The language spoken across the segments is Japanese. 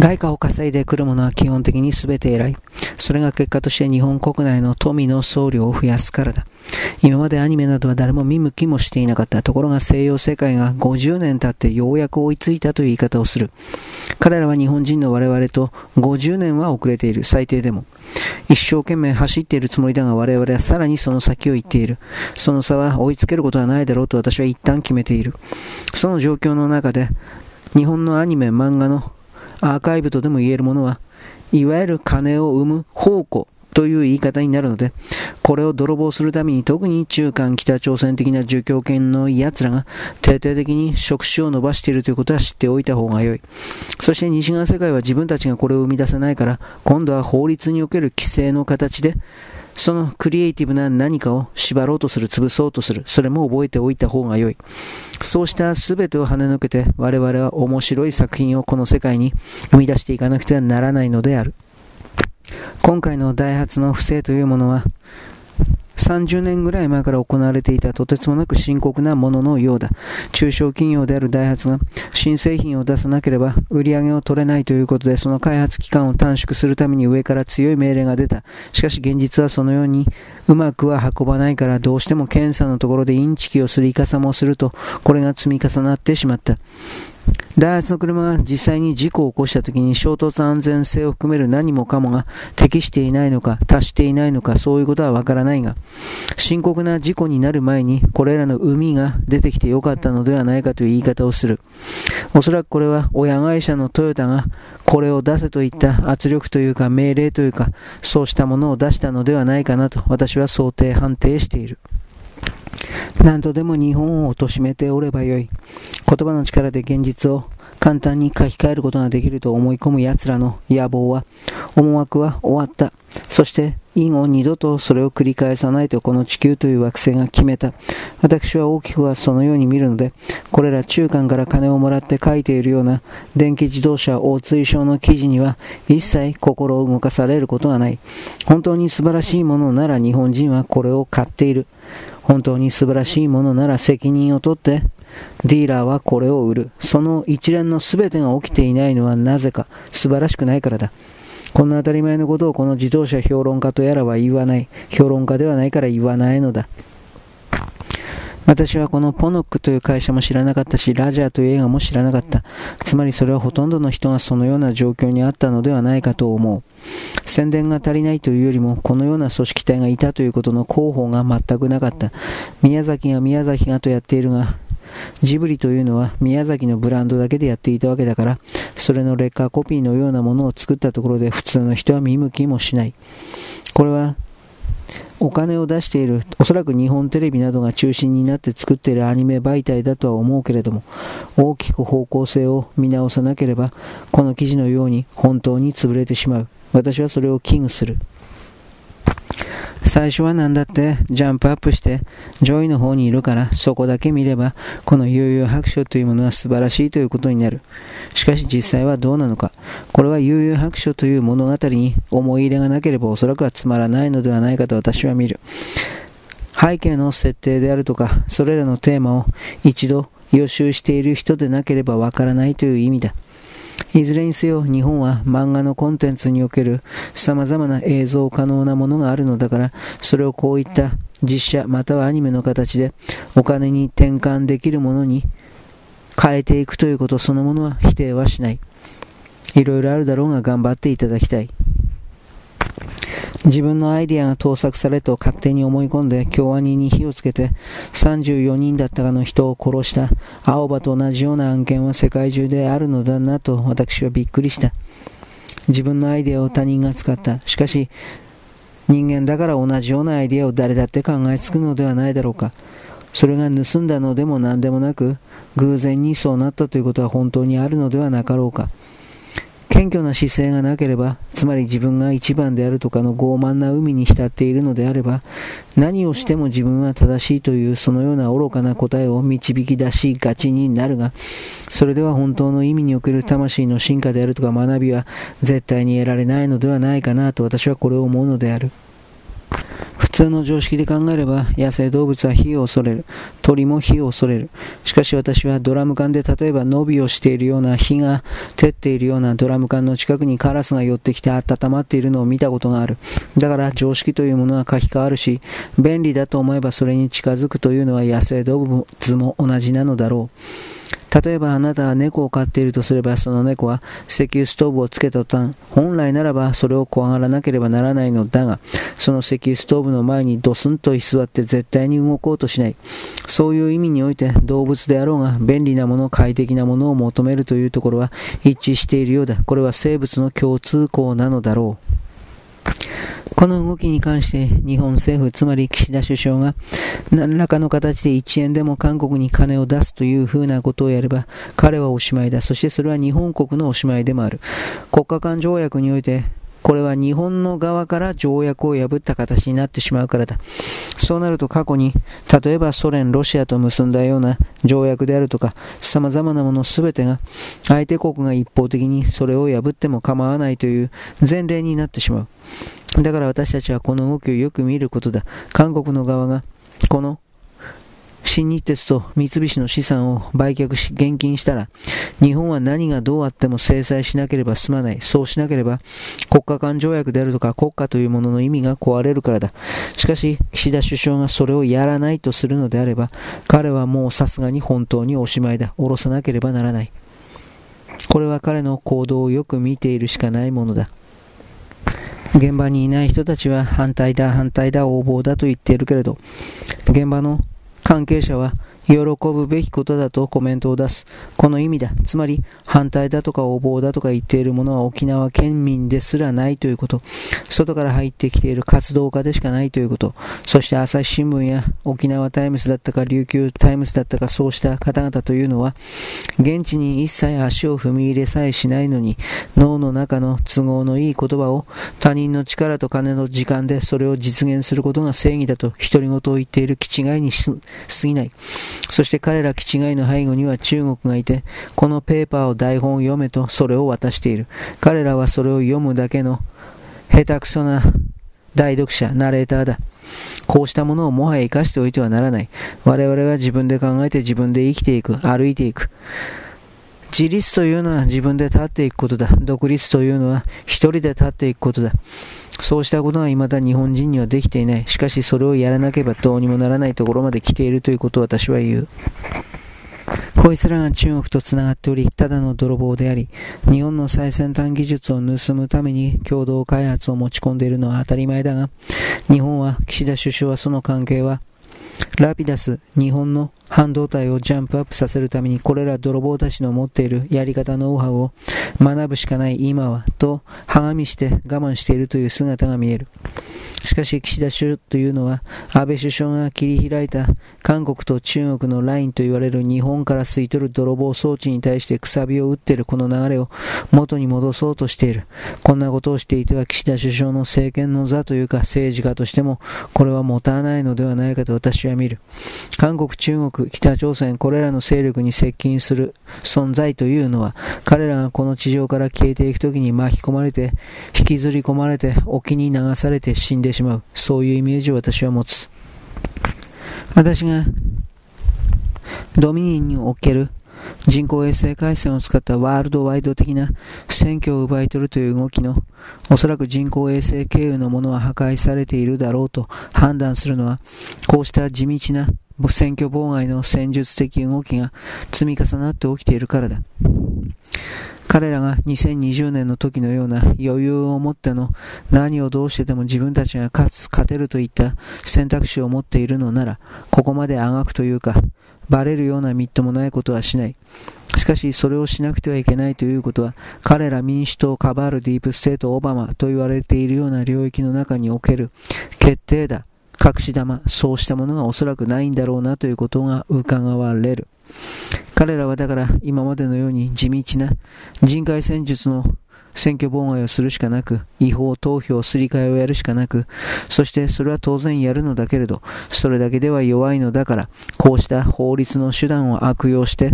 外貨を稼いでくるものは基本的に全て偉い。それが結果として日本国内の富の総量を増やすからだ。今までアニメなどは誰も見向きもしていなかった。ところが西洋世界が50年経ってようやく追いついたという言い方をする。彼らは日本人の我々と50年は遅れている。最低でも。一生懸命走っているつもりだが我々はさらにその先を行っている。その差は追いつけることはないだろうと私は一旦決めている。その状況の中で日本のアニメ、漫画のアーカイブとでも言えるものは、いわゆる金を生む宝庫という言い方になるので、これを泥棒するために特に中間北朝鮮的な儒教圏の奴らが徹底的に触手を伸ばしているということは知っておいた方が良い。そして西側世界は自分たちがこれを生み出せないから、今度は法律における規制の形でそのクリエイティブな何かを縛ろうとする、潰そうとする、それも覚えておいた方が良い。そうした全てを跳ねのけて、我々は面白い作品をこの世界に生み出していかなくてはならないのである。今回のダイハツの不正というものは、30年ぐらい前から行われていたとてつもなく深刻なもののようだ。中小企業であるダイハツが新製品を出さなければ売り上げを取れないということで、その開発期間を短縮するために上から強い命令が出た。しかし現実はそのようにうまくは運ばないからどうしても検査のところでインチキをするイカサもすると、これが積み重なってしまった。ダイハツの車が実際に事故を起こした時に衝突安全性を含める何もかもが適していないのか達していないのかそういうことはわからないが深刻な事故になる前にこれらの海が出てきてよかったのではないかという言い方をする。おそらくこれは親会社のトヨタがこれを出せといった圧力というか命令というかそうしたものを出したのではないかなと私は想定判定している。何とでも日本を貶めておればよい。言葉の力で現実を簡単に書き換えることができると思い込む奴らの野望は、思惑は終わった。そして、以後二度とそれを繰り返さないとこの地球という惑星が決めた。私は大きくはそのように見るので、これら中間から金をもらって書いているような電気自動車大追症の記事には一切心を動かされることはない。本当に素晴らしいものなら日本人はこれを買っている。本当に素晴らしいものなら責任を取ってディーラーはこれを売る。その一連の全てが起きていないのはなぜか素晴らしくないからだ。こんな当たり前のことをこの自動車評論家とやらは言わない。評論家ではないから言わないのだ。私はこのポノックという会社も知らなかったし、ラジャーという映画も知らなかった。つまりそれはほとんどの人がそのような状況にあったのではないかと思う。宣伝が足りないというよりも、このような組織体がいたということの広報が全くなかった。宮崎が宮崎がとやっているが、ジブリというのは宮崎のブランドだけでやっていたわけだから、それの劣化コピーのようなものを作ったところで普通の人は見向きもしない。これはお金を出している、おそらく日本テレビなどが中心になって作っているアニメ媒体だとは思うけれども、大きく方向性を見直さなければ、この記事のように本当に潰れてしまう。私はそれを危惧する。最初は何だってジャンプアップして上位の方にいるからそこだけ見ればこの悠々白書というものは素晴らしいということになる。しかし実際はどうなのか。これは悠々白書という物語に思い入れがなければおそらくはつまらないのではないかと私は見る。背景の設定であるとかそれらのテーマを一度予習している人でなければわからないという意味だ。いずれにせよ日本は漫画のコンテンツにおける様々な映像可能なものがあるのだから、それをこういった実写またはアニメの形でお金に転換できるものに変えていくということそのものは否定はしない。いろいろあるだろうが頑張っていただきたい。自分のアイデアが盗作されと勝手に思い込んで京アニに火をつけて34人だったかの人を殺した。青葉と同じような案件は世界中であるのだなと私はびっくりした。自分のアイデアを他人が使った。しかし人間だから同じようなアイデアを誰だって考えつくのではないだろうか。それが盗んだのでも何でもなく偶然にそうなったということは本当にあるのではなかろうか。謙虚な姿勢がなければ、つまり自分が一番であるとかの傲慢な海に浸っているのであれば、何をしても自分は正しいというそのような愚かな答えを導き出しがちになるが、それでは本当の意味における魂の進化であるとか学びは絶対に得られないのではないかなと私はこれを思うのである。通の常識で考えれば野生動物は火を恐れる。鳥も火を恐れる。しかし私はドラム缶で例えば伸びをしているような火が照っているようなドラム缶の近くにカラスが寄ってきて温まっているのを見たことがある。だから常識というものは書き換わるし、便利だと思えばそれに近づくというのは野生動物も同じなのだろう。例えばあなたは猫を飼っているとすればその猫は石油ストーブをつけた途端本来ならばそれを怖がらなければならないのだがその石油ストーブの前にドスンと居座って絶対に動こうとしない。そういう意味において動物であろうが便利なもの快適なものを求めるというところは一致しているようだ。これは生物の共通項なのだろう。この動きに関して日本政府、つまり岸田首相が何らかの形で1円でも韓国に金を出すというふうなことをやれば彼はおしまいだ。そしてそれは日本国のおしまいでもある。国家間条約においてこれは日本の側から条約を破った形になってしまうからだ。そうなると過去に、例えばソ連、ロシアと結んだような条約であるとか、様々なものすべてが、相手国が一方的にそれを破っても構わないという前例になってしまう。だから私たちはこの動きをよく見ることだ。韓国の側が、この新日鉄と三菱の資産を売却し、現金したら、日本は何がどうあっても制裁しなければ済まない。そうしなければ、国家間条約であるとか国家というものの意味が壊れるからだ。しかし、岸田首相がそれをやらないとするのであれば、彼はもうさすがに本当におしまいだ。下ろさなければならない。これは彼の行動をよく見ているしかないものだ。現場にいない人たちは反対だ、反対だ、横暴だと言っているけれど、現場の関係者は喜ぶべきことだとコメントを出す。この意味だ。つまり、反対だとか横暴だとか言っているものは沖縄県民ですらないということ。外から入ってきている活動家でしかないということ。そして朝日新聞や沖縄タイムズだったか琉球タイムズだったかそうした方々というのは、現地に一切足を踏み入れさえしないのに、脳の中の都合のいい言葉を他人の力と金と時間でそれを実現することが正義だと独り言を言っている気違いに過ぎない。そして彼ら気違いの背後には中国がいて、このペーパーを台本を読めとそれを渡している。彼らはそれを読むだけの下手くそな大読者、ナレーターだ。こうしたものをもはや生かしておいてはならない。我々が自分で考えて自分で生きていく、歩いていく。自立というのは自分で立っていくことだ。独立というのは一人で立っていくことだ。そうしたことが未だ日本人にはできていない。しかしそれをやらなければどうにもならないところまで来ているということを私は言う。こいつらが中国と繋がっており、ただの泥棒であり、日本の最先端技術を盗むために共同開発を持ち込んでいるのは当たり前だが、日本は、岸田首相はその関係は、ラピダス、日本の半導体をジャンプアップさせるためにこれら泥棒たちの持っているやり方ノウハウを学ぶしかない今はとはがみして我慢しているという姿が見える。しかし岸田首相というのは安倍首相が切り開いた韓国と中国のラインと言われる日本から吸い取る泥棒装置に対してくさびを打っているこの流れを元に戻そうとしている。こんなことをしていては岸田首相の政権の座というか政治家としてもこれは持たないのではないかと私は見る。韓国、中国、北朝鮮、これらの勢力に接近する存在というのは彼らがこの地上から消えていくときに巻き込まれて引きずり込まれて沖に流されて死んでしまう。そういうイメージを私は持つ。私がドミニンにおける人工衛星回線を使ったワールドワイド的な選挙を奪い取るという動きのおそらく人工衛星経由のものは破壊されているだろうと判断するのはこうした地道な選挙妨害の戦術的動きが積み重なって起きているからだ。彼らが2020年の時のような余裕を持っての何をどうしてでも自分たちが勝つ、勝てるといった選択肢を持っているのなら、ここまであがくというか、バレるようなみっともないことはしない。しかし、それをしなくてはいけないということは、彼ら民主党、カバール、ディープステート、オバマと言われているような領域の中における決定だ。隠し玉、そうしたものがおそらくないんだろうなということが伺われる。彼らはだから今までのように地道な人海戦術の選挙妨害をするしかなく、違法投票すり替えをやるしかなく、そしてそれは当然やるのだけれど、それだけでは弱いのだから、こうした法律の手段を悪用して、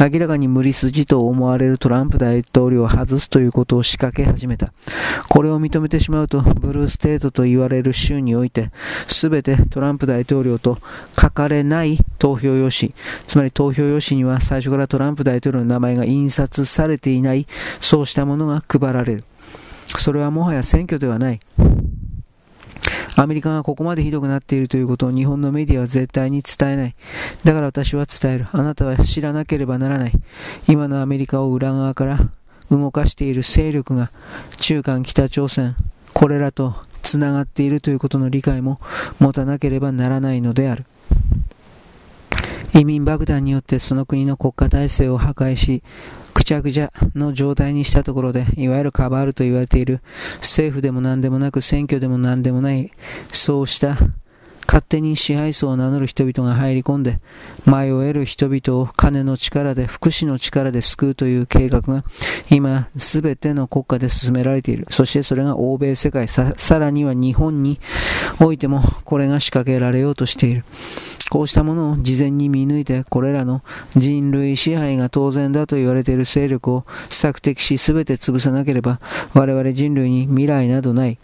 明らかに無理筋と思われるトランプ大統領を外すということを仕掛け始めた。これを認めてしまうと、ブルーステートと言われる州において、すべてトランプ大統領と書かれない投票用紙、つまり投票用紙には最初からトランプ大統領の名前が印刷されていない、そうしたものが配られる。それはもはや選挙ではない。アメリカがここまでひどくなっているということを日本のメディアは絶対に伝えない。だから私は伝える。あなたは知らなければならない。今のアメリカを裏側から動かしている勢力が中間北朝鮮、これらとつながっているということの理解も持たなければならないのである。移民爆弾によってその国の国家体制を破壊し、くちゃくちゃの状態にしたところで、いわゆるカバールと言われている政府でも何でもなく選挙でも何でもない、そうした勝手に支配層を名乗る人々が入り込んで、迷える人々を金の力で、福祉の力で救うという計画が、今、すべての国家で進められている。そしてそれが欧米世界、さらには日本においても、これが仕掛けられようとしている。こうしたものを事前に見抜いて、これらの人類支配が当然だと言われている勢力を索敵し全て潰さなければ、我々人類に未来などない。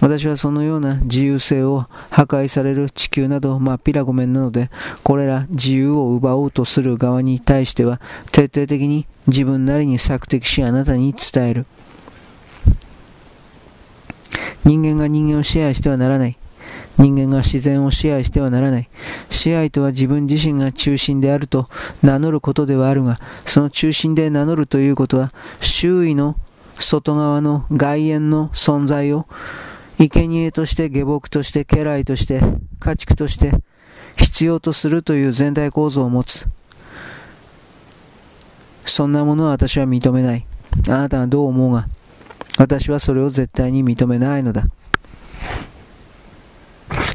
私はそのような自由性を破壊される地球など真っ平ごめんなので、これら自由を奪おうとする側に対しては、徹底的に自分なりに索敵しあなたに伝える。人間が人間を支配してはならない。人間が自然を支配してはならない。支配とは自分自身が中心であると名乗ることではあるが、その中心で名乗るということは、周囲の外側の外縁の存在を、生贄として下僕として家来として家畜として必要とするという全体構造を持つ。そんなものは私は認めない。あなたはどう思うが、私はそれを絶対に認めないのだ。